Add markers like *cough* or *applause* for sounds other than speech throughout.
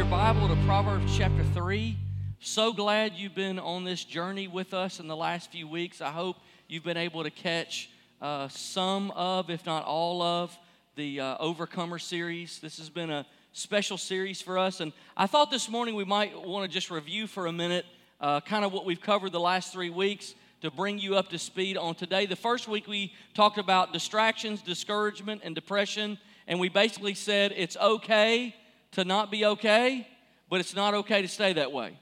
your Bible to Proverbs chapter 3. So glad you've been on this journey with us in the last few weeks. I hope you've been able to catch uh, some of, if not all of, the uh, Overcomer series. This has been a special series for us. And I thought this morning we might want to just review for a minute uh, kind of what we've covered the last three weeks to bring you up to speed on today. The first week we talked about distractions, discouragement, and depression. And we basically said it's okay to not be okay, but it's not okay to stay that way.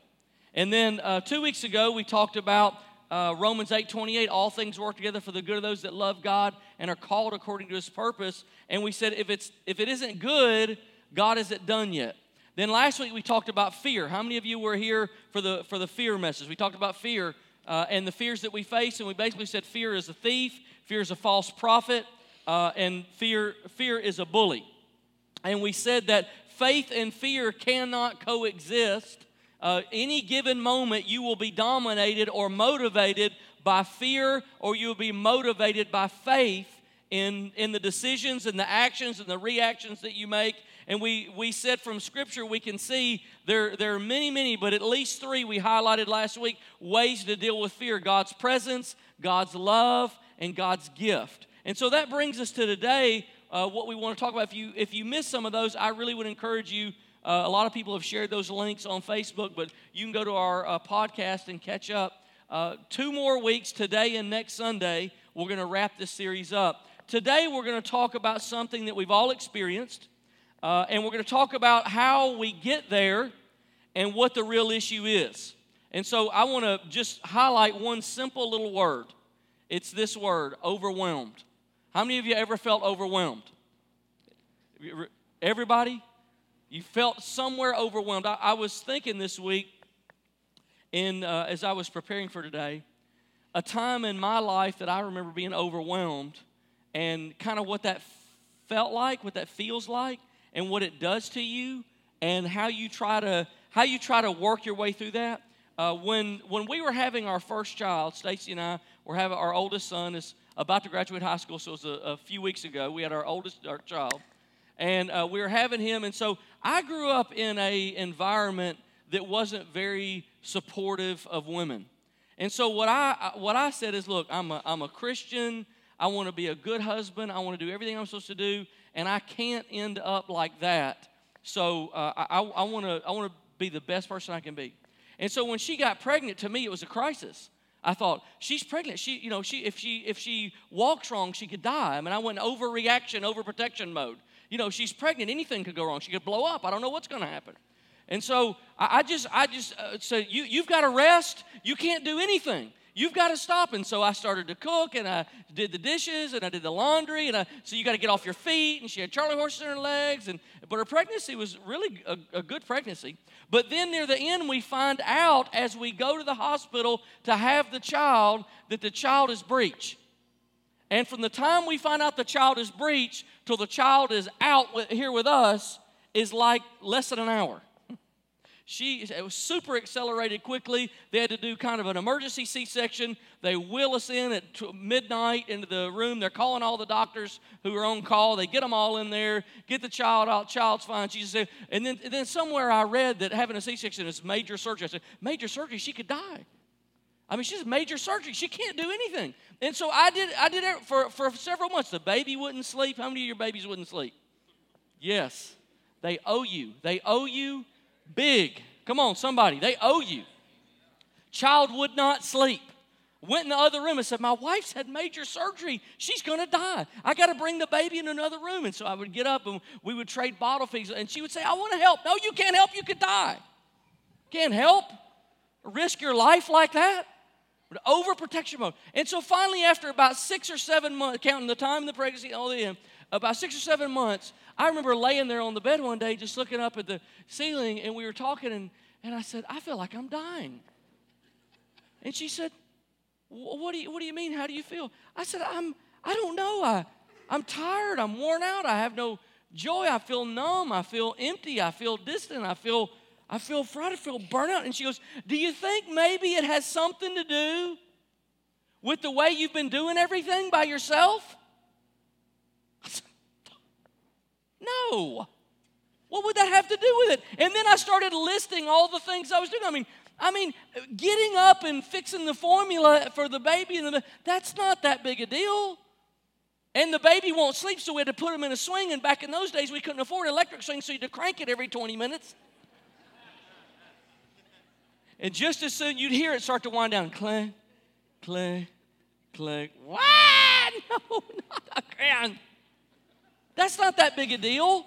And then uh, two weeks ago, we talked about uh, Romans 8 28, all things work together for the good of those that love God and are called according to his purpose. And we said if, it's, if it isn't good, God isn't done yet. Then last week we talked about fear. How many of you were here for the, for the fear message? We talked about fear uh, and the fears that we face, and we basically said fear is a thief, fear is a false prophet, uh, and fear, fear is a bully. And we said that faith and fear cannot coexist. Uh, any given moment, you will be dominated or motivated by fear, or you will be motivated by faith in, in the decisions and the actions and the reactions that you make. And we, we said from Scripture, we can see there, there are many, many, but at least three we highlighted last week ways to deal with fear God's presence, God's love, and God's gift. And so that brings us to today, uh, what we want to talk about. If you, if you miss some of those, I really would encourage you. Uh, a lot of people have shared those links on Facebook, but you can go to our uh, podcast and catch up. Uh, two more weeks, today and next Sunday, we're going to wrap this series up. Today, we're going to talk about something that we've all experienced, uh, and we're going to talk about how we get there and what the real issue is. And so, I want to just highlight one simple little word it's this word overwhelmed. How many of you ever felt overwhelmed? Everybody? You felt somewhere overwhelmed. I, I was thinking this week, in, uh, as I was preparing for today, a time in my life that I remember being overwhelmed and kind of what that felt like, what that feels like, and what it does to you, and how you try to how you try to work your way through that. Uh, when when we were having our first child, Stacy and I were having our oldest son is about to graduate high school, so it was a, a few weeks ago. We had our oldest our child, and uh, we were having him. And so I grew up in a environment that wasn't very supportive of women. And so what I what I said is, look, I'm a, I'm a Christian. I want to be a good husband. I want to do everything I'm supposed to do, and I can't end up like that. So uh, I, I want to I want to be the best person I can be. And so when she got pregnant, to me it was a crisis. I thought she's pregnant. She, you know, she if she if she walks wrong, she could die. I mean, I went overreaction, overprotection mode. You know, she's pregnant. Anything could go wrong. She could blow up. I don't know what's going to happen. And so I, I just I just uh, said, you you've got to rest. You can't do anything. You've got to stop. And so I started to cook and I did the dishes and I did the laundry. And I, so you got to get off your feet. And she had Charlie horses in her legs. And, but her pregnancy was really a, a good pregnancy. But then near the end, we find out as we go to the hospital to have the child that the child is breech. And from the time we find out the child is breech till the child is out with, here with us is like less than an hour. She it was super accelerated quickly. They had to do kind of an emergency C-section. They wheel us in at midnight into the room. They're calling all the doctors who are on call. They get them all in there, get the child out. Child's fine. She said, and then, and then somewhere I read that having a C-section is major surgery. I said, major surgery? She could die. I mean, she's major surgery. She can't do anything. And so I did. I did it for for several months. The baby wouldn't sleep. How many of your babies wouldn't sleep? Yes, they owe you. They owe you Big. Come on, somebody. They owe you. Child would not sleep. Went in the other room and said, My wife's had major surgery. She's going to die. I got to bring the baby in another room. And so I would get up and we would trade bottle feeds. And she would say, I want to help. No, you can't help. You could die. Can't help. Risk your life like that. Overprotection mode. And so finally, after about six or seven months, counting the time in the pregnancy, all the end, about six or seven months, I remember laying there on the bed one day just looking up at the ceiling and we were talking and, and I said, I feel like I'm dying. And she said, what do, you, what do you mean? How do you feel? I said, I'm, I don't know. I, I'm tired. I'm worn out. I have no joy. I feel numb. I feel empty. I feel distant. I feel, I feel frightened. I feel burnout. And she goes, Do you think maybe it has something to do with the way you've been doing everything by yourself? No. What would that have to do with it? And then I started listing all the things I was doing. I mean, I mean, getting up and fixing the formula for the baby and the, that's not that big a deal. And the baby won't sleep, so we had to put him in a swing. And back in those days, we couldn't afford electric swing, so you had to crank it every 20 minutes. and just as soon you'd hear it start to wind down, clang, clang, clang. What? *laughs* No, not again. That's not that big a deal.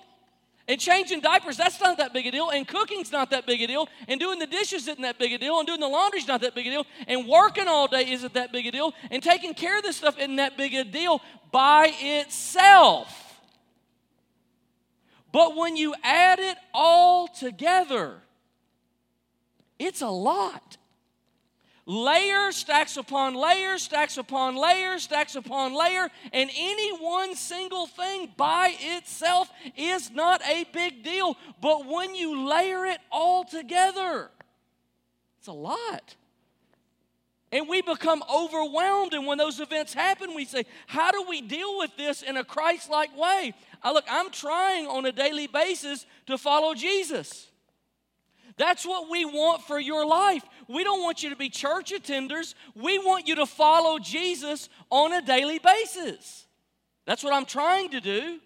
And changing diapers, that's not that big a deal. And cooking's not that big a deal. And doing the dishes isn't that big a deal. And doing the laundry's not that big a deal. And working all day isn't that big a deal. And taking care of this stuff isn't that big a deal by itself. But when you add it all together, it's a lot. Layer stacks upon layer, stacks upon layer, stacks upon layer, and any one single thing by itself is not a big deal. But when you layer it all together, it's a lot. And we become overwhelmed. And when those events happen, we say, How do we deal with this in a Christ like way? I look, I'm trying on a daily basis to follow Jesus. That's what we want for your life. We don't want you to be church attenders. We want you to follow Jesus on a daily basis. That's what I'm trying to do.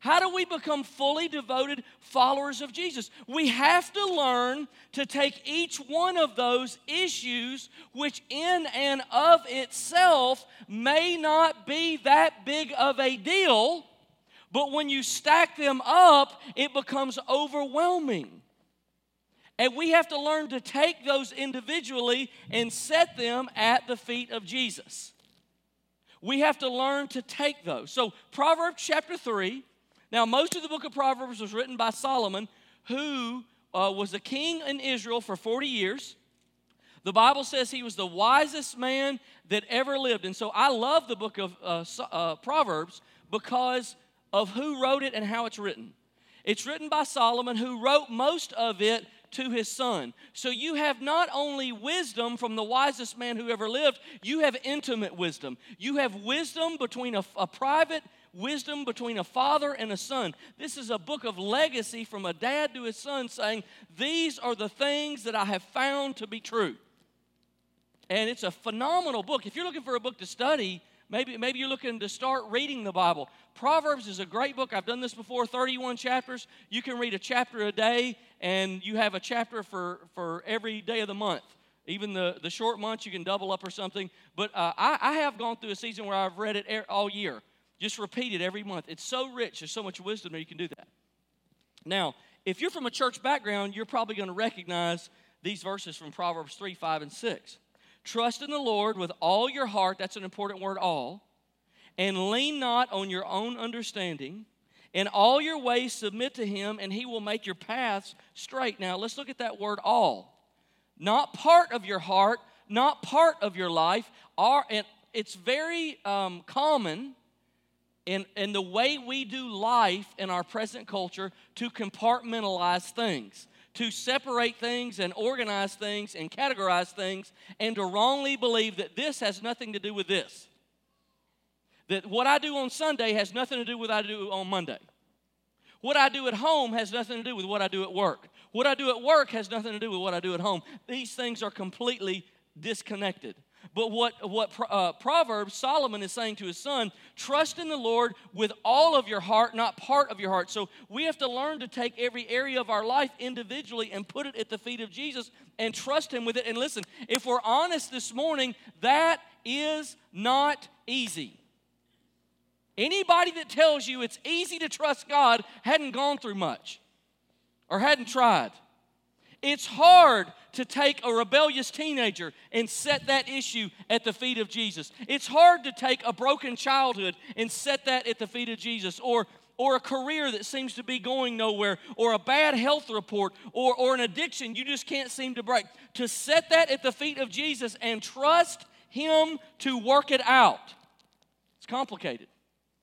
How do we become fully devoted followers of Jesus? We have to learn to take each one of those issues, which in and of itself may not be that big of a deal, but when you stack them up, it becomes overwhelming. And we have to learn to take those individually and set them at the feet of Jesus. We have to learn to take those. So, Proverbs chapter 3 now, most of the book of Proverbs was written by Solomon, who uh, was a king in Israel for 40 years. The Bible says he was the wisest man that ever lived. And so I love the book of uh, uh, Proverbs because of who wrote it and how it's written. It's written by Solomon, who wrote most of it to his son. So you have not only wisdom from the wisest man who ever lived, you have intimate wisdom. You have wisdom between a, a private wisdom between a father and a son. This is a book of legacy from a dad to his son saying, These are the things that I have found to be true. And it's a phenomenal book. If you're looking for a book to study, maybe, maybe you're looking to start reading the Bible. Proverbs is a great book. I've done this before 31 chapters. You can read a chapter a day, and you have a chapter for, for every day of the month. Even the, the short months, you can double up or something. But uh, I, I have gone through a season where I've read it all year. Just repeat it every month. It's so rich. There's so much wisdom there. You can do that. Now, if you're from a church background, you're probably going to recognize these verses from Proverbs 3, 5, and 6. Trust in the Lord with all your heart. That's an important word, all. And lean not on your own understanding. In all your ways, submit to Him, and He will make your paths straight. Now, let's look at that word all. Not part of your heart, not part of your life. Are, and it's very um, common in, in the way we do life in our present culture to compartmentalize things, to separate things and organize things and categorize things, and to wrongly believe that this has nothing to do with this. That what I do on Sunday has nothing to do with what I do on Monday. What I do at home has nothing to do with what I do at work. What I do at work has nothing to do with what I do at home. These things are completely disconnected. But what, what uh, Proverbs, Solomon is saying to his son, trust in the Lord with all of your heart, not part of your heart. So we have to learn to take every area of our life individually and put it at the feet of Jesus and trust him with it. And listen, if we're honest this morning, that is not easy. Anybody that tells you it's easy to trust God hadn't gone through much or hadn't tried. It's hard to take a rebellious teenager and set that issue at the feet of Jesus. It's hard to take a broken childhood and set that at the feet of Jesus or or a career that seems to be going nowhere, or a bad health report, or, or an addiction you just can't seem to break. To set that at the feet of Jesus and trust Him to work it out. It's complicated,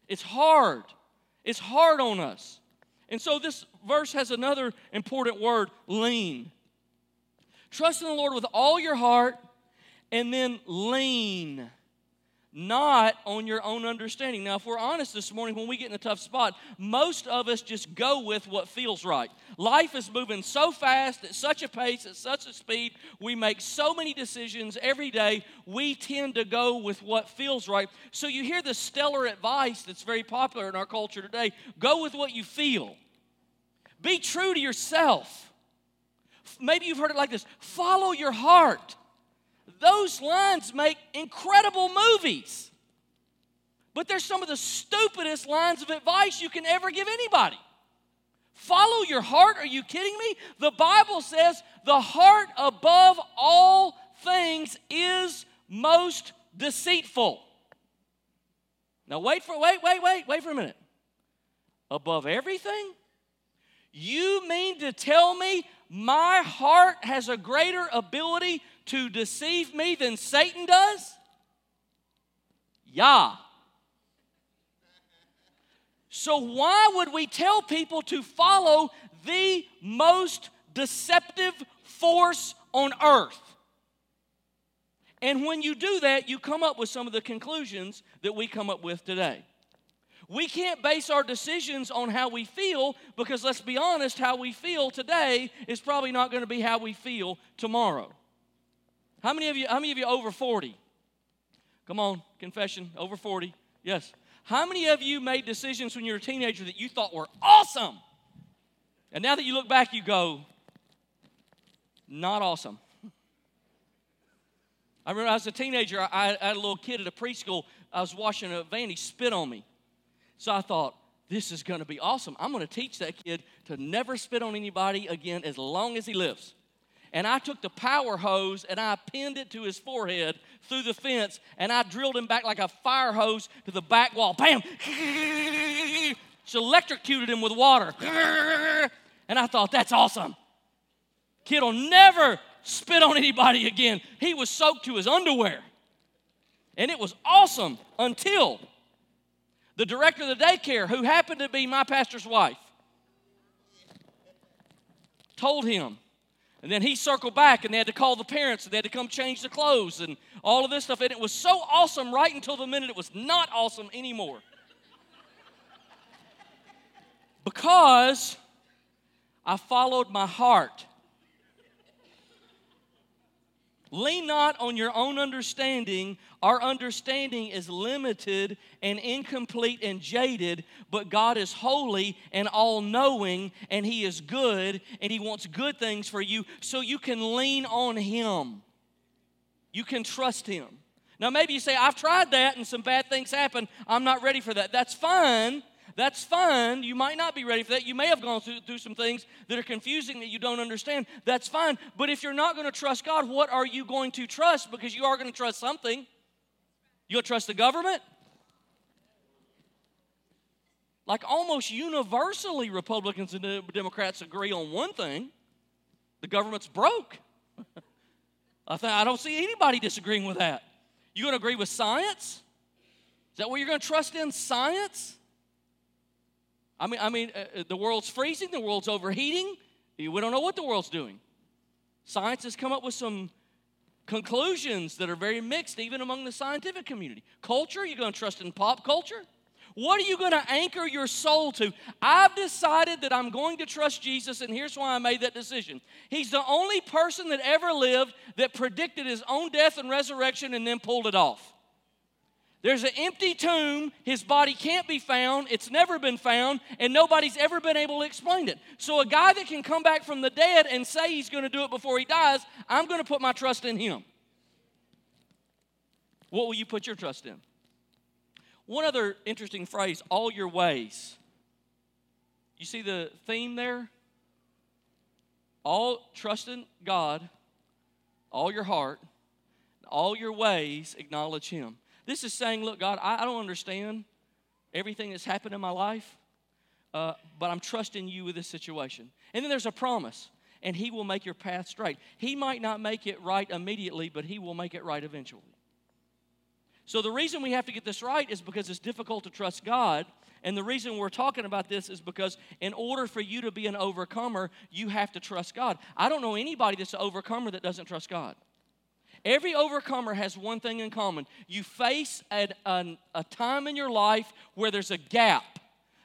it's hard. It's hard on us. And so this verse has another important word lean. Trust in the Lord with all your heart and then lean not on your own understanding. Now, if we're honest this morning, when we get in a tough spot, most of us just go with what feels right. Life is moving so fast, at such a pace, at such a speed. We make so many decisions every day. We tend to go with what feels right. So, you hear the stellar advice that's very popular in our culture today go with what you feel, be true to yourself. Maybe you've heard it like this follow your heart those lines make incredible movies. But they're some of the stupidest lines of advice you can ever give anybody. Follow your heart? Are you kidding me? The Bible says the heart above all things is most deceitful. Now wait for wait, wait, wait, wait for a minute. Above everything? You mean to tell me my heart has a greater ability to deceive me than Satan does? Yeah. So, why would we tell people to follow the most deceptive force on earth? And when you do that, you come up with some of the conclusions that we come up with today. We can't base our decisions on how we feel because let's be honest, how we feel today is probably not going to be how we feel tomorrow. How many of you, how many of you over 40? Come on, confession, over 40. Yes. How many of you made decisions when you were a teenager that you thought were awesome? And now that you look back, you go, not awesome. I remember I was a teenager, I, I had a little kid at a preschool. I was washing a van, he spit on me. So I thought, this is going to be awesome. I'm going to teach that kid to never spit on anybody again as long as he lives and I took the power hose and I pinned it to his forehead through the fence and I drilled him back like a fire hose to the back wall. Bam! *laughs* Just electrocuted him with water. *laughs* And I thought, that's awesome. Kid will never spit on anybody again. He was soaked to his underwear. And it was awesome until the director of the daycare, who happened to be my pastor's wife, told him, and then he circled back and they had to call the parents and they had to come change the clothes and all of this stuff. And it was so awesome right until the minute it was not awesome anymore. because I followed my heart. Lean not on your own understanding. Our understanding is limited and incomplete and jaded, but God is holy and all knowing, and He is good, and He wants good things for you, so you can lean on Him. You can trust Him. Now, maybe you say, I've tried that and some bad things happen. I'm not ready for that. That's fine. That's fine. You might not be ready for that. You may have gone through, through some things that are confusing that you don't understand. That's fine. But if you're not going to trust God, what are you going to trust? Because you are going to trust something. You'll trust the government? Like almost universally, Republicans and Democrats agree on one thing the government's broke. *laughs* I, th- I don't see anybody disagreeing with that. You going to agree with science? Is that what you're going to trust in? Science? I mean, I mean, uh, uh, the world's freezing, the world's overheating. We don't know what the world's doing. Science has come up with some conclusions that are very mixed, even among the scientific community. Culture, you're going to trust in pop culture? What are you going to anchor your soul to? I've decided that I'm going to trust Jesus, and here's why I made that decision. He's the only person that ever lived that predicted his own death and resurrection and then pulled it off. There's an empty tomb. His body can't be found. It's never been found, and nobody's ever been able to explain it. So, a guy that can come back from the dead and say he's going to do it before he dies, I'm going to put my trust in him. What will you put your trust in? One other interesting phrase all your ways. You see the theme there? All trust in God, all your heart, all your ways, acknowledge Him. This is saying, look, God, I, don't understand everything that's happened in my life, uh, but I'm trusting you with this situation. And then there's a promise, and He will make your path straight. He might not make it right immediately, but He will make it right eventually. So the reason we have to get this right is because it's difficult to trust God. And the reason we're talking about this is because in order for you to be an overcomer, you have to trust God. I don't know anybody that's an overcomer that doesn't trust God. Every overcomer has one thing in common. You face a, a, a time in your life where there's a gap.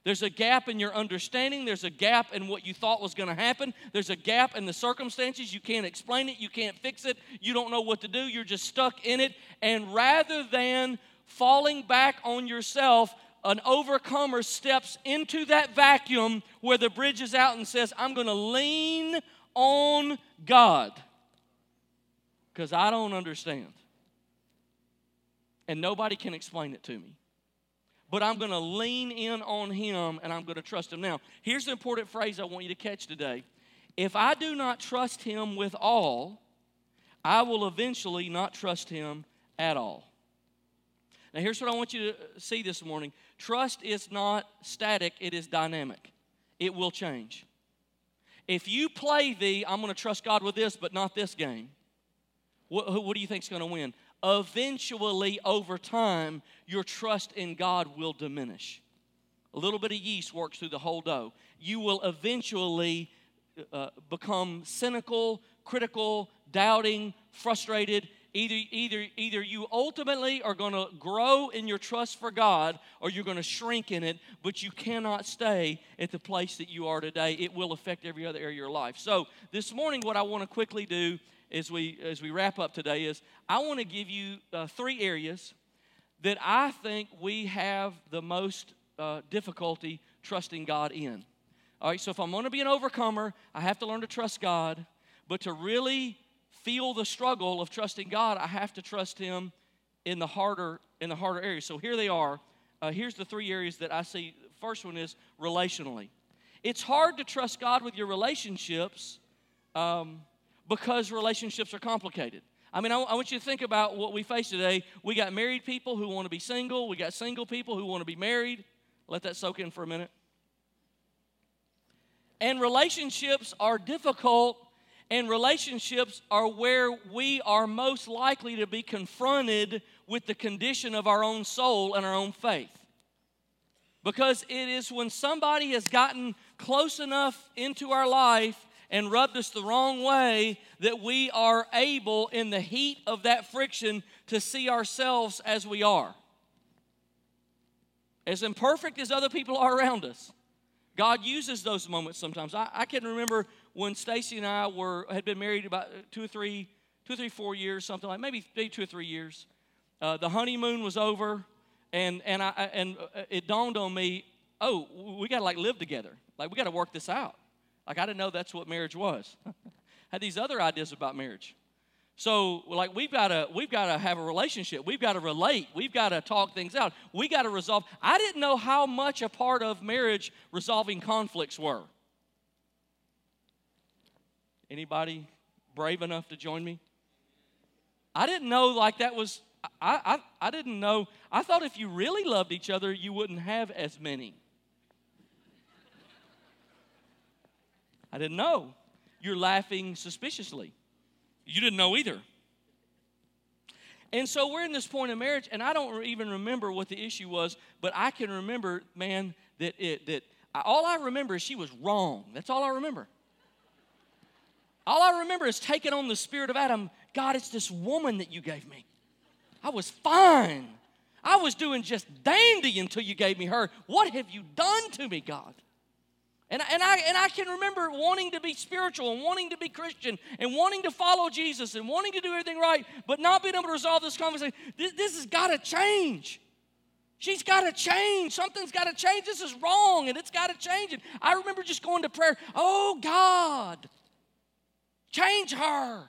There's a gap in your understanding. There's a gap in what you thought was going to happen. There's a gap in the circumstances. You can't explain it. You can't fix it. You don't know what to do. You're just stuck in it. And rather than falling back on yourself, an overcomer steps into that vacuum where the bridge is out and says, I'm going to lean on God because I don't understand. And nobody can explain it to me. But I'm going to lean in on Him and I'm going to trust Him. Now, here's the important phrase I want you to catch today. If I do not trust Him with all, I will eventually not trust Him at all. Now, here's what I want you to see this morning trust is not static, it is dynamic, it will change. If you play the, I'm going to trust God with this, but not this game, what, what do you think is going to win? Eventually, over time, your trust in God will diminish. A little bit of yeast works through the whole dough. You will eventually uh, become cynical, critical, doubting, frustrated, Either, either, either you ultimately are going to grow in your trust for God or you're going to shrink in it, but you cannot stay at the place that you are today. It will affect every other area of your life. So, this morning, what I want to quickly do as we, as we wrap up today is I want to give you uh, three areas that I think we have the most uh, difficulty trusting God in. All right, so if I'm going to be an overcomer, I have to learn to trust God. But to really feel the struggle of trusting God, I have to trust Him in the harder in the harder areas. So here they are. Uh, here's the three areas that I see. First one is relationally. It's hard to trust God with your relationships um, because relationships are complicated. I mean, I, I, want you to think about what we face today. We got married people who want to be single. We got single people who want to be married. Let that soak in for a minute. And relationships are difficult and relationships are where we are most likely to be confronted with the condition of our own soul and our own faith. Because it is when somebody has gotten close enough into our life and rubbed us the wrong way that we are able, in the heat of that friction, to see ourselves as we are. As imperfect as other people are around us, God uses those moments sometimes. I, I can remember when Stacy and I were had been married about two or three, two or three, four years, something like maybe, maybe two or three years. Uh, the honeymoon was over, and and I and uh, it dawned on me, oh, we got to like live together. Like we got to work this out. Like I didn't know that's what marriage was. *laughs* had these other ideas about marriage. So like we've got to we've got to have a relationship. We've got to relate. We've got to talk things out. We got to resolve. I didn't know how much a part of marriage resolving conflicts were. Anybody brave enough to join me? I didn't know like that was, I, I, I didn't know. I thought if you really loved each other, you wouldn't have as many. I didn't know. You're laughing suspiciously. You didn't know either. And so we're in this point of marriage, and I don't even remember what the issue was, but I can remember, man, that it that all I remember is she was wrong. That's all I remember. All I remember is taking on the spirit of Adam. God, it's this woman that you gave me. I was fine. I was doing just dandy until you gave me her. What have you done to me, God? And, and, I, and I can remember wanting to be spiritual and wanting to be Christian and wanting to follow Jesus and wanting to do everything right, but not being able to resolve this conversation. This, this has got to change. She's got to change. Something's got to change. This is wrong and it's got to change. And I remember just going to prayer, oh God, Change her.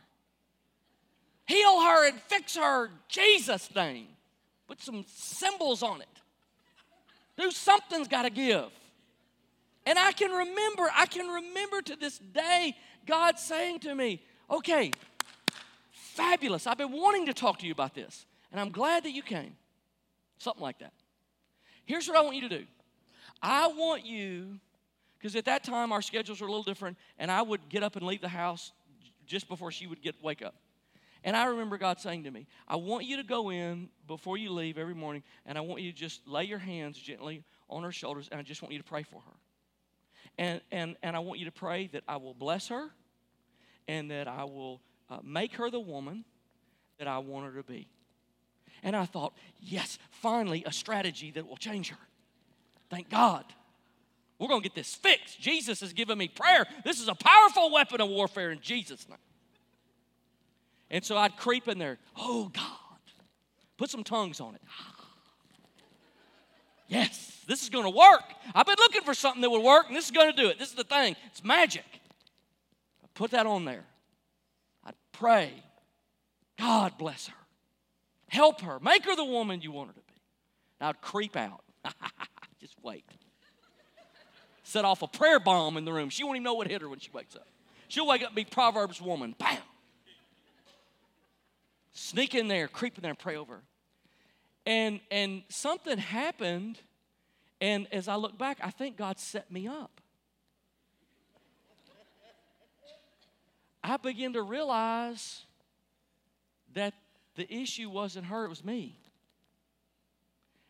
Heal her and fix her. Jesus' name. Put some symbols on it. Do something's got to give. And I can remember, I can remember to this day God saying to me, okay, fabulous. I've been wanting to talk to you about this, and I'm glad that you came. Something like that. Here's what I want you to do I want you, because at that time our schedules were a little different, and I would get up and leave the house just before she would get wake up. And I remember God saying to me, I want you to go in before you leave every morning, and I want you to just lay your hands gently on her shoulders, and I just want you to pray for her. And, and, and I want you to pray that I will bless her and that I will uh, make her the woman that I want her to be. And I thought, yes, finally a strategy that will change her. Thank God. We're going to get this fixed. Jesus has given me prayer. This is a powerful weapon of warfare in Jesus' name. And so I'd creep in there. Oh, God. Put some tongues on it. Yes, this is going to work. I've been looking for something that would work, and this is going to do it. This is the thing. It's magic. I put that on there. I'd pray. God bless her. Help her. Make her the woman you want her to be. And I'd creep out. *laughs* Just wait. Set off a prayer bomb in the room. She won't even know what hit her when she wakes up. She'll wake up and be Proverbs woman. Bam. Sneak in there, creep in there, and pray over her. And and something happened, and as I look back, I think God set me up. I began to realize that the issue wasn't her, it was me.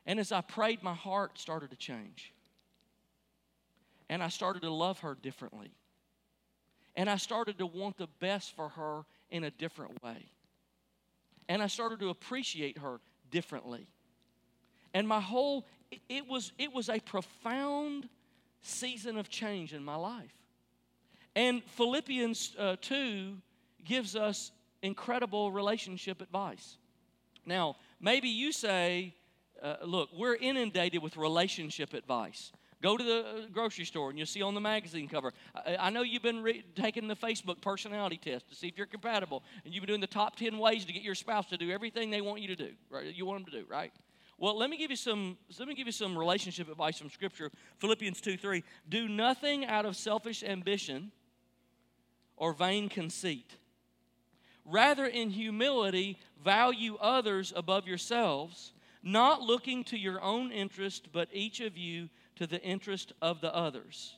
And as I prayed, my heart started to change. And I started to love her differently. And I started to want the best for her in a different way. And I started to appreciate her differently. And my whole, it was, it was a profound season of change in my life. And Philippians uh, 2 gives us incredible relationship advice. Now, maybe you say, uh, look, we're inundated with relationship advice. Go to the uh, grocery store and you'll see on the magazine cover. I, I know you've been re- taking the Facebook personality test to see if you're compatible, and you've been doing the top 10 ways to get your spouse to do everything they want you to do, right? You want them to do, right? Well, let me give you some let me give you some relationship advice from scripture. Philippians 2 3. Do nothing out of selfish ambition or vain conceit. Rather, in humility, value others above yourselves, not looking to your own interest, but each of you to the interest of the others.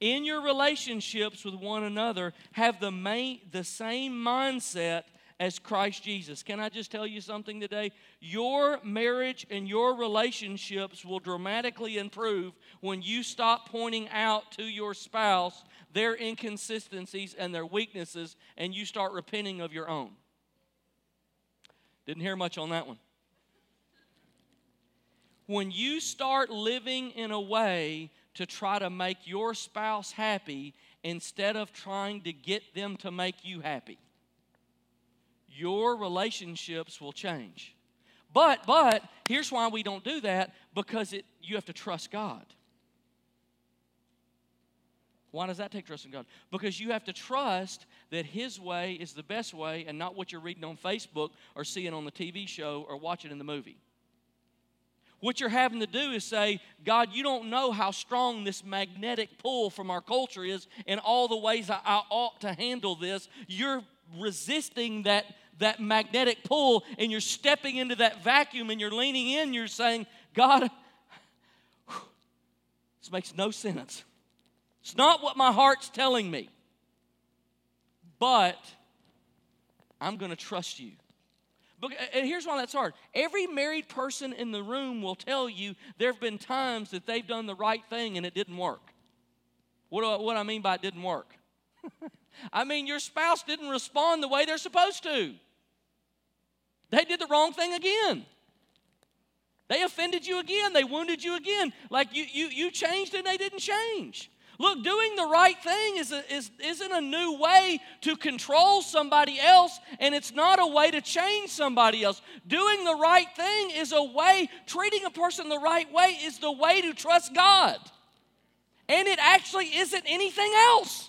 In your relationships with one another, have the, main, the same mindset as Christ Jesus. Can I just tell you something today? Your marriage and your relationships will dramatically improve when you stop pointing out to your spouse their inconsistencies and their weaknesses and you start repenting of your own. Didn't hear much on that one when you start living in a way to try to make your spouse happy instead of trying to get them to make you happy, your relationships will change. But but here's why we don't do that because it you have to trust God. Why does that take trust in God? Because you have to trust that His way is the best way and not what you're reading on Facebook or seeing on the TV show or watching in the movie. What you're having to do is say, God, you don't know how strong this magnetic pull from our culture is and all the ways I, I ought to handle this. You're resisting that, that magnetic pull and you're stepping into that vacuum and you're leaning in. You're saying, God, *sighs* this makes no sense. It's not what my heart's telling me. But I'm going to trust you. And here's why that's hard. Every married person in the room will tell you there have been times that they've done the right thing and it didn't work. What do I, what I mean by it didn't work? *laughs* I mean, your spouse didn't respond the way they're supposed to. They did the wrong thing again. They offended you again. They wounded you again. Like you, you, you changed and they didn't change. Look, doing the right thing is a, is, isn't a new way to control somebody else, and it's not a way to change somebody else. Doing the right thing is a way, treating a person the right way is the way to trust God. And it actually isn't anything else.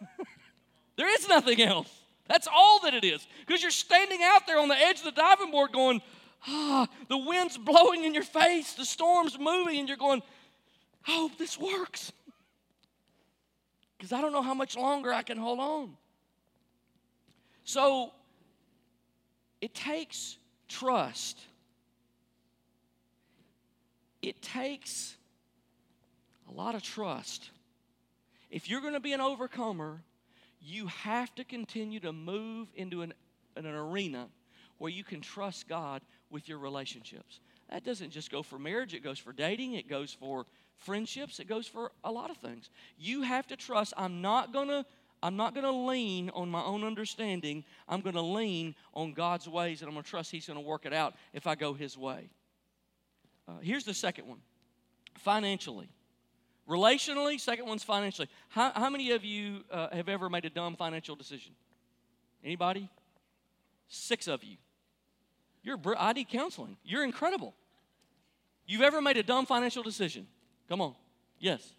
*laughs* there is nothing else. That's all that it is. Because you're standing out there on the edge of the diving board going, ah, the wind's blowing in your face, the storm's moving, and you're going, I hope this works because I don't know how much longer I can hold on. So it takes trust. It takes a lot of trust. If you're going to be an overcomer, you have to continue to move into an, an arena where you can trust God with your relationships. That doesn't just go for marriage, it goes for dating, it goes for friendships, it goes for a lot of things. You have to trust I'm not going to I'm not going to lean on my own understanding. I'm going to lean on God's ways, and I'm going to trust He's going to work it out if I go His way. Uh, here's the second one financially. Relationally, second one's financially. How, how many of you uh, have ever made a dumb financial decision? Anybody? Six of you. You're, I need counseling. You're incredible. You've ever made a dumb financial decision? Come on. Yes.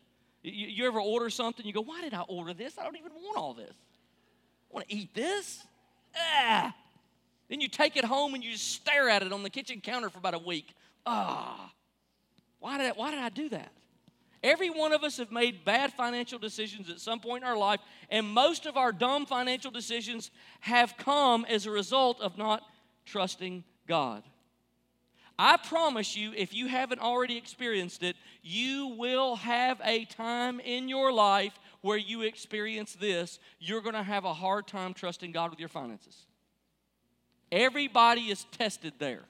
You, you ever order something, you go, why did I order this? I don't even want all this. I want to eat this. Ah. Then you take it home and you stare at it on the kitchen counter for about a week. Ah. Why did, I, why did I do that? Every one of us have made bad financial decisions at some point in our life, and most of our dumb financial decisions have come as a result of not trusting God. I promise you, if you haven't already experienced it, you will have a time in your life where you experience this. You're going to have a hard time trusting God with your finances. Everybody is tested there.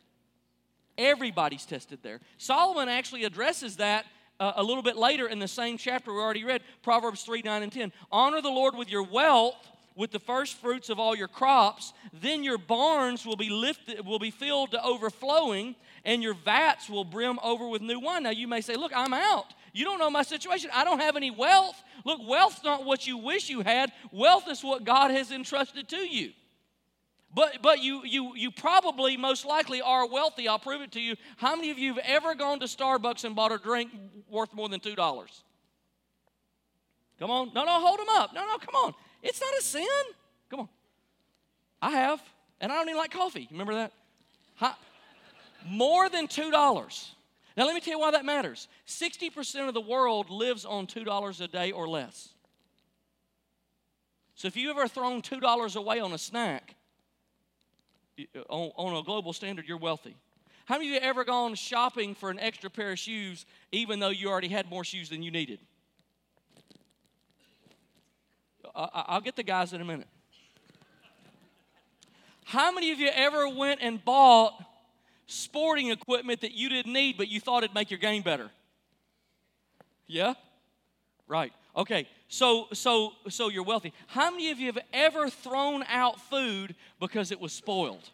Everybody's tested there. Solomon actually addresses that uh, a little bit later in the same chapter we already read, Proverbs 3 9 and 10. Honor the Lord with your wealth with the first fruits of all your crops, then your barns will be lifted, will be filled to overflowing, and your vats will brim over with new wine. Now you may say, Look, I'm out. You don't know my situation. I don't have any wealth. Look, wealth's not what you wish you had, wealth is what God has entrusted to you. But, but you, you, you probably most likely are wealthy. I'll prove it to you. How many of you have ever gone to Starbucks and bought a drink worth more than $2? Come on. No, no, hold them up. No, no, come on. It's not a sin. Come on. I have, and I don't even like coffee. Remember that? more than $2. Now, let me tell you why that matters. 60% of the world lives on $2 a day or less. So if you ever thrown $2 away on a snack, uh, on, on a global standard, you're wealthy. How many of you ever gone shopping for an extra pair of shoes even though you already had more shoes than you needed? I'll get the guys in a minute. How many of you ever went and bought sporting equipment that you didn't need but you thought it'd make your game better? Yeah? Right. Okay. So so so you're wealthy. How many of you have ever thrown out food because it was spoiled?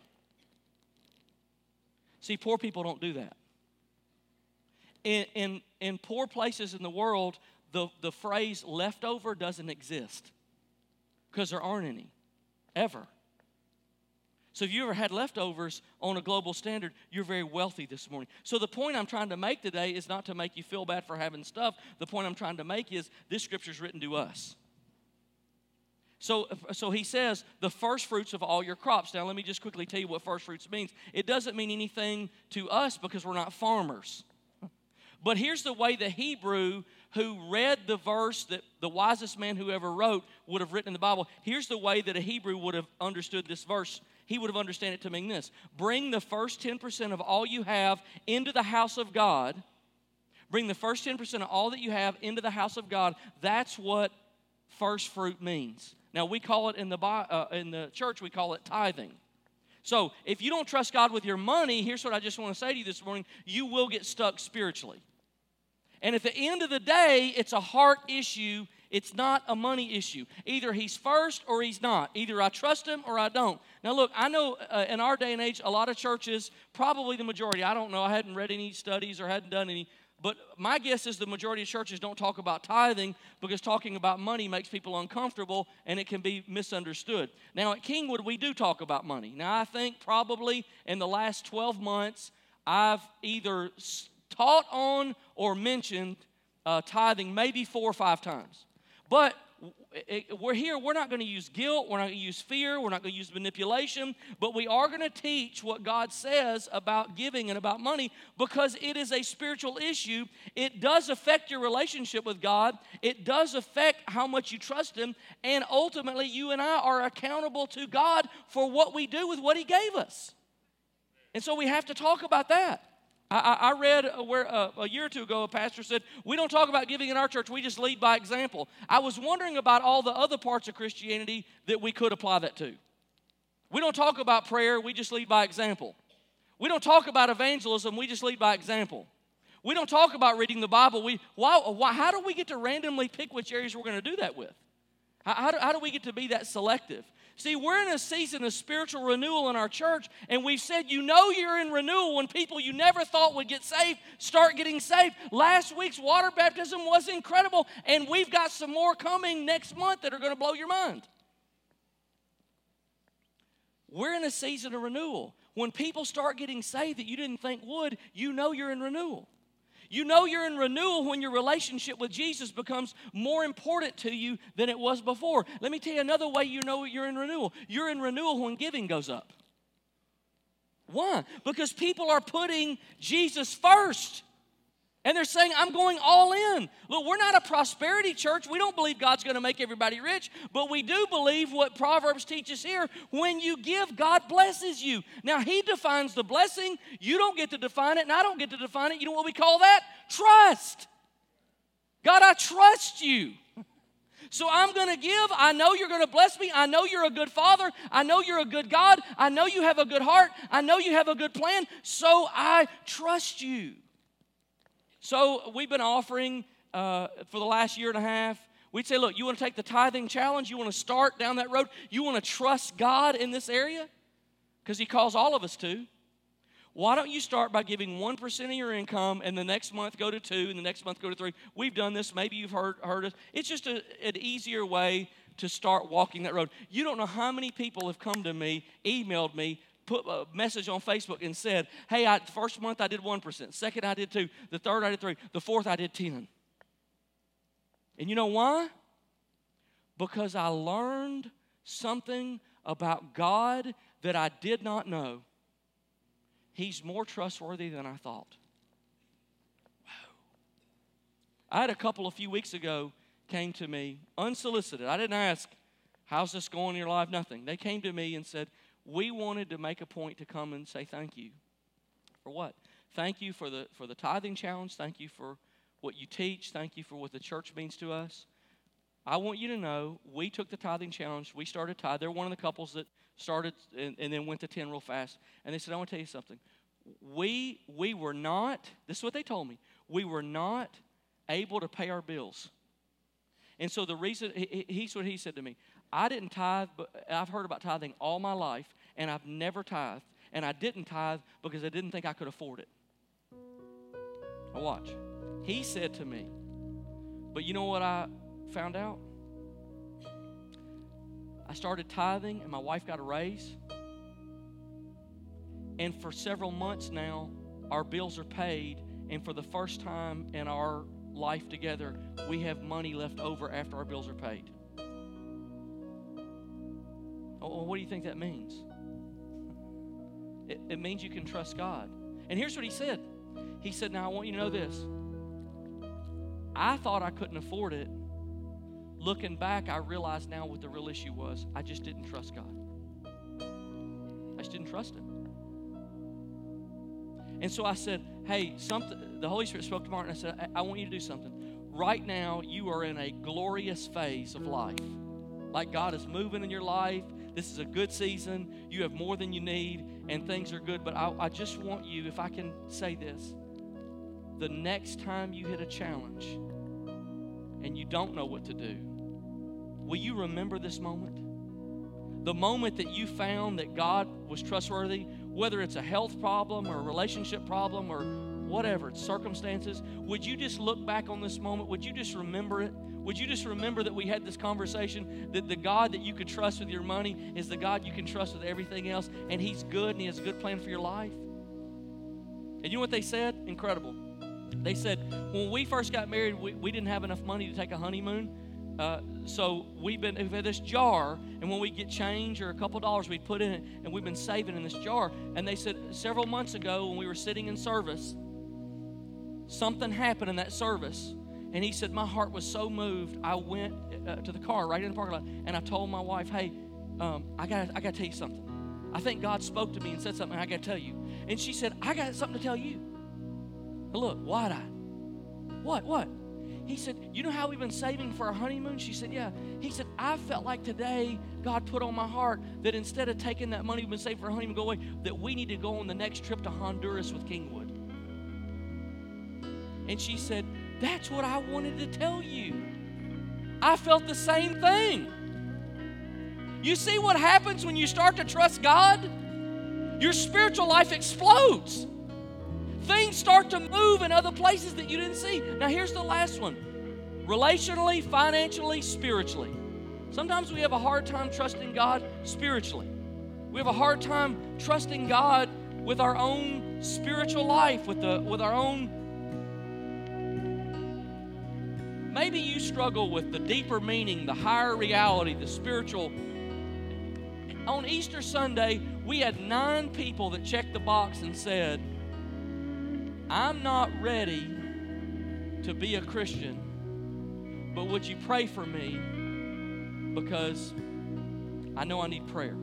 See, poor people don't do that. In, in, in poor places in the world, the, the phrase leftover doesn't exist because there aren't any, ever. So if you ever had leftovers on a global standard, you're very wealthy this morning. So the point I'm trying to make today is not to make you feel bad for having stuff. The point I'm trying to make is this scripture is written to us. So, so he says, the first fruits of all your crops. Now, let me just quickly tell you what first fruits means. It doesn't mean anything to us because we're not farmers. But here's the way the Hebrew who read the verse that the wisest man who ever wrote would have written in the Bible. Here's the way that a Hebrew would have understood this verse. He would have understood it to mean this Bring the first 10% of all you have into the house of God. Bring the first 10% of all that you have into the house of God. That's what first fruit means. Now, we call it in the, uh, in the church, we call it tithing. So, if you don't trust God with your money, here's what I just want to say to you this morning you will get stuck spiritually. And at the end of the day, it's a heart issue. It's not a money issue. Either he's first or he's not. Either I trust him or I don't. Now, look, I know uh, in our day and age, a lot of churches, probably the majority, I don't know, I hadn't read any studies or hadn't done any, but my guess is the majority of churches don't talk about tithing because talking about money makes people uncomfortable and it can be misunderstood. Now, at Kingwood, we do talk about money. Now, I think probably in the last 12 months, I've either taught on or mentioned uh, tithing maybe four or five times. But we're here, we're not going to use guilt, we're not going to use fear, we're not going to use manipulation, but we are going to teach what God says about giving and about money because it is a spiritual issue. It does affect your relationship with God, it does affect how much you trust Him, and ultimately, you and I are accountable to God for what we do with what He gave us. And so we have to talk about that. I, I read where uh, a year or two ago, a pastor said, We don't talk about giving in our church, we just lead by example. I was wondering about all the other parts of Christianity that we could apply that to. We don't talk about prayer, we just lead by example. We don't talk about evangelism, we just lead by example. We don't talk about reading the Bible. We, why, why, how do we get to randomly pick which areas we're going to do that with? How, how, do, how do we get to be that selective? See, we're in a season of spiritual renewal in our church, and we've said you know you're in renewal when people you never thought would get saved start getting saved. Last week's water baptism was incredible, and we've got some more coming next month that are going to blow your mind. We're in a season of renewal. When people start getting saved that you didn't think would, you know you're in renewal. You know you're in renewal when your relationship with Jesus becomes more important to you than it was before. Let me tell you another way you know you're in renewal. You're in renewal when giving goes up. Why? Because people are putting Jesus first. And they're saying, I'm going all in. Look, we're not a prosperity church. We don't believe God's going to make everybody rich, but we do believe what Proverbs teaches here when you give, God blesses you. Now, He defines the blessing. You don't get to define it, and I don't get to define it. You know what we call that? Trust. God, I trust you. *laughs* So I'm going to give. I know you're going to bless me. I know you're a good father. I know you're a good God. I know you have a good heart. I know you have a good plan. So I trust you. So we've been offering uh, for the last year and a half. We'd say, look, you want to take the tithing challenge? You want to start down that road? You want to trust God in this area? Because He calls all of us to. Why don't you start by giving 1% of your income and the next month go to 2 and the next month go to 3? We've done this. Maybe you've heard, heard us. It's just a, an easier way to start walking that road. You don't know how many people have come to me, emailed me, put a message on Facebook and said, Hey, I, first month I did 1%, second I did 2, the third I did 3, the fourth I did 10. And you know why? Because I learned something about God that I did not know. He's more trustworthy than I thought. Wow. I had a couple a few weeks ago came to me unsolicited. I didn't ask, How's this going in your life? Nothing. They came to me and said, we wanted to make a point to come and say thank you. For what? Thank you for the for the tithing challenge. Thank you for what you teach. Thank you for what the church means to us. I want you to know we took the tithing challenge. We started tithe. They're one of the couples that started and, and then went to 10 real fast. And they said, I want to tell you something. We we were not, this is what they told me, we were not able to pay our bills. And so the reason, he, he's what he said to me. I didn't tithe, but I've heard about tithing all my life, and I've never tithed. And I didn't tithe because I didn't think I could afford it. Now watch. He said to me, but you know what I found out? I started tithing, and my wife got a raise. And for several months now, our bills are paid. And for the first time in our life together, we have money left over after our bills are paid. Oh, what do you think that means? It, it means you can trust God. And here's what he said He said, Now I want you to know this. I thought I couldn't afford it. Looking back, I realized now what the real issue was. I just didn't trust God. I just didn't trust Him. And so I said, Hey, something, the Holy Spirit spoke to Martin. I said, I, I want you to do something. Right now, you are in a glorious phase of life. Like God is moving in your life this is a good season. You have more than you need, and things are good. But I, I just want you, if I can say this, the next time you hit a challenge and you don't know what to do, will you remember this moment? The moment that you found that God was trustworthy, whether it's a health problem or a relationship problem or whatever, circumstances, would you just look back on this moment? Would you just remember it? Would you just remember that we had this conversation that the God that you could trust with your money is the God you can trust with everything else, and He's good and He has a good plan for your life? And you know what they said? Incredible. They said, when we first got married, we, we didn't have enough money to take a honeymoon. Uh, so we've been we've had this jar, and when we get change or a couple dollars, we put in it, and we've been saving in this jar. And they said several months ago, when we were sitting in service, something happened in that service and he said, My heart was so moved. I went uh, to the car right in the parking lot and I told my wife, Hey, um, I got I to tell you something. I think God spoke to me and said something, I got to tell you. And she said, I got something to tell you. look, wide eyed. What? What? He said, You know how we've been saving for our honeymoon? She said, Yeah. He said, I felt like today God put on my heart that instead of taking that money we've been saving for our honeymoon go away, that we need to go on the next trip to Honduras with Kingwood. And she said, that's what I wanted to tell you. I felt the same thing. You see what happens when you start to trust God? Your spiritual life explodes. Things start to move in other places that you didn't see. Now, here's the last one relationally, financially, spiritually. Sometimes we have a hard time trusting God spiritually. We have a hard time trusting God with our own spiritual life, with, the, with our own. Maybe you struggle with the deeper meaning, the higher reality, the spiritual. On Easter Sunday, we had nine people that checked the box and said, I'm not ready to be a Christian, but would you pray for me because I know I need prayer?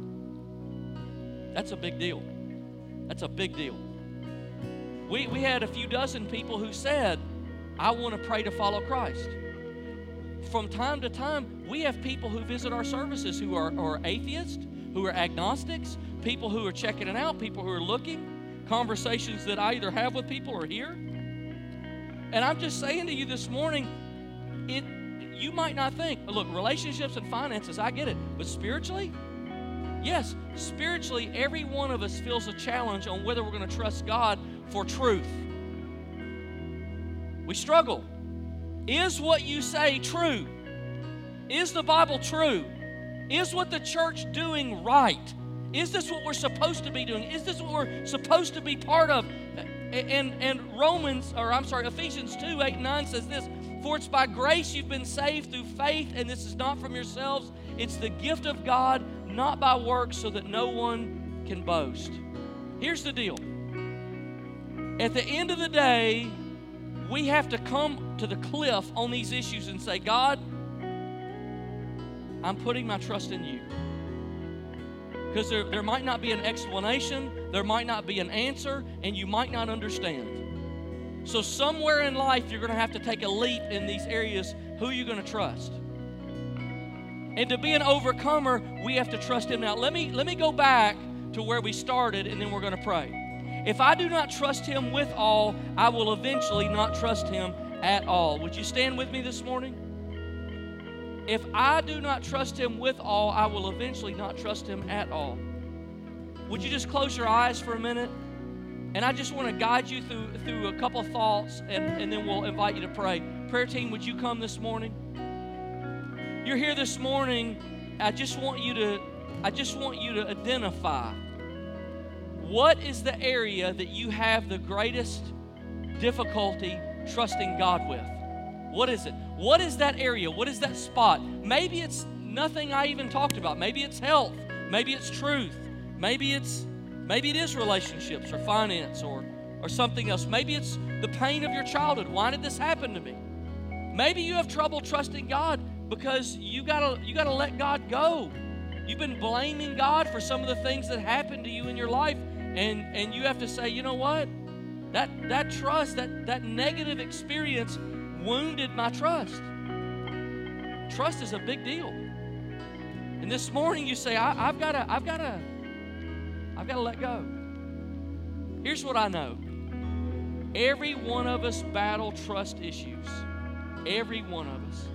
That's a big deal. That's a big deal. We, we had a few dozen people who said, I want to pray to follow Christ. From time to time, we have people who visit our services who are, are atheists, who are agnostics, people who are checking it out, people who are looking, conversations that I either have with people or hear. And I'm just saying to you this morning, it you might not think, look, relationships and finances, I get it, but spiritually, Yes, spiritually, every one of us feels a challenge on whether we're going to trust God for truth. We struggle. Is what you say true? Is the Bible true? Is what the church doing right? Is this what we're supposed to be doing? Is this what we're supposed to be part of? And, and Romans, or I'm sorry, Ephesians 2 8 9 says this For it's by grace you've been saved through faith, and this is not from yourselves, it's the gift of God not by works, so that no one can boast. Here's the deal at the end of the day, we have to come to the cliff on these issues and say, God, I'm putting my trust in you. Because there, there might not be an explanation, there might not be an answer, and you might not understand. So, somewhere in life, you're going to have to take a leap in these areas. Who are you going to trust? And to be an overcomer, we have to trust Him. Now, let me, let me go back to where we started, and then we're going to pray. If I do not trust Him with all, I will eventually not trust Him at all. Would you stand with me this morning? If I do not trust Him with all, I will eventually not trust Him at all. Would you just close your eyes for a minute? And I just want to guide you through, through a couple thoughts, and, and then we'll invite you to pray. Prayer team, would you come this morning? You're here this morning. I just want you to I just want you to identify what is the area that you have the greatest difficulty trusting God with? What is it? What is that area? What is that spot? Maybe it's nothing I even talked about. Maybe it's health. Maybe it's truth. Maybe it's maybe it is relationships or finance or or something else. Maybe it's the pain of your childhood. Why did this happen to me? Maybe you have trouble trusting God because you gotta you gotta let God go. You've been blaming God for some of the things that happened to you in your life, and and you have to say, you know what? That that trust, that that negative experience wounded my trust. Trust is a big deal. And this morning you say, I, I've gotta, I've gotta, I've gotta let go. Here's what I know. Every one of us battle trust issues. Every one of us.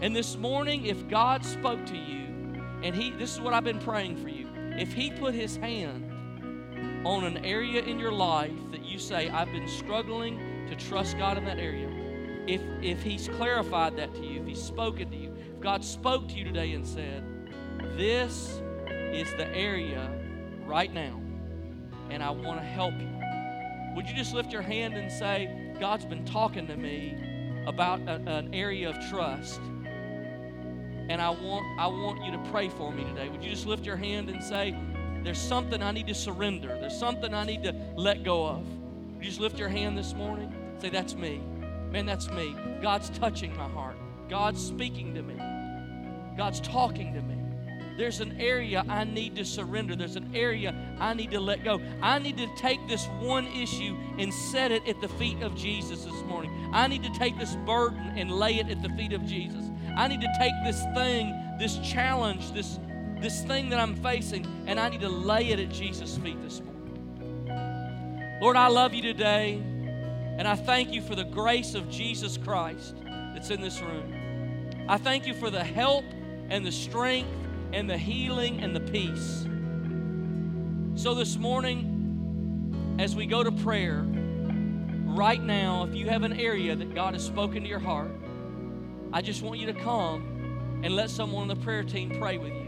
And this morning, if God spoke to you, and He, this is what I've been praying for you, if He put His hand on an area in your life that you say, I've been struggling to trust God in that area, if, if He's clarified that to you, if He's spoken to you, if God spoke to you today and said, This is the area right now, and I want to help you, would you just lift your hand and say, God's been talking to me about a, an area of trust? and I want I want you to pray for me today. Would you just lift your hand and say, "There's something I need to surrender. There's something I need to let go of." You just lift your hand this morning? Say, "That's me, man. That's me. God's touching my heart. God's speaking to me. God's talking to me." There's an area I need to surrender. There's an area I need to let go. I need to take this one issue and set it at the feet of Jesus this morning. I need to take this burden and lay it at the feet of Jesus. I need to take this thing, this challenge, this, this thing that I'm facing, and I need to lay it at Jesus' feet this morning. Lord, I love you today, and I thank you for the grace of Jesus Christ that's in this room. I thank you for the help and the strength and the healing and the peace. So this morning, as we go to prayer, right now, if you have an area that God has spoken to your heart, I just want you to come and let someone on the prayer team pray with you.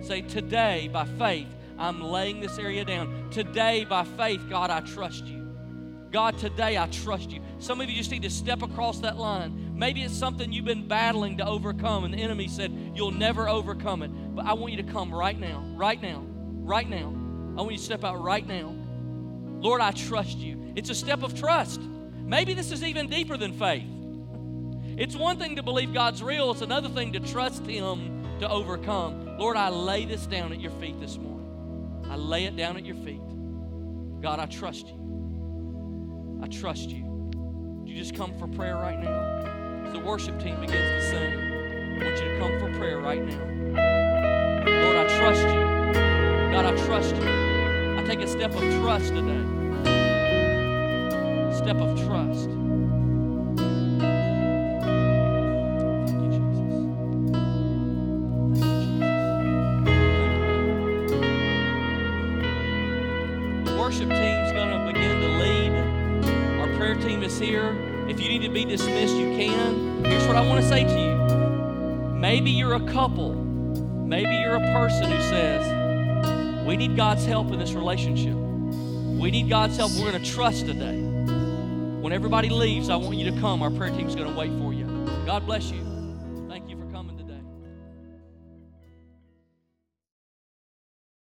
Say, Today, by faith, I'm laying this area down. Today, by faith, God, I trust you. God, today I trust you. Some of you just need to step across that line. Maybe it's something you've been battling to overcome, and the enemy said, You'll never overcome it. But I want you to come right now, right now, right now. I want you to step out right now. Lord, I trust you. It's a step of trust. Maybe this is even deeper than faith. It's one thing to believe God's real, it's another thing to trust Him to overcome. Lord, I lay this down at your feet this morning. I lay it down at your feet. God, I trust you. I trust you. Would you just come for prayer right now? As the worship team begins to sing, I want you to come for prayer right now. Lord, I trust you. God, I trust you. I take a step of trust today. Step of trust. Maybe you're a couple. Maybe you're a person who says, we need God's help in this relationship. We need God's help. We're going to trust today. When everybody leaves, I want you to come. Our prayer team is going to wait for you. God bless you.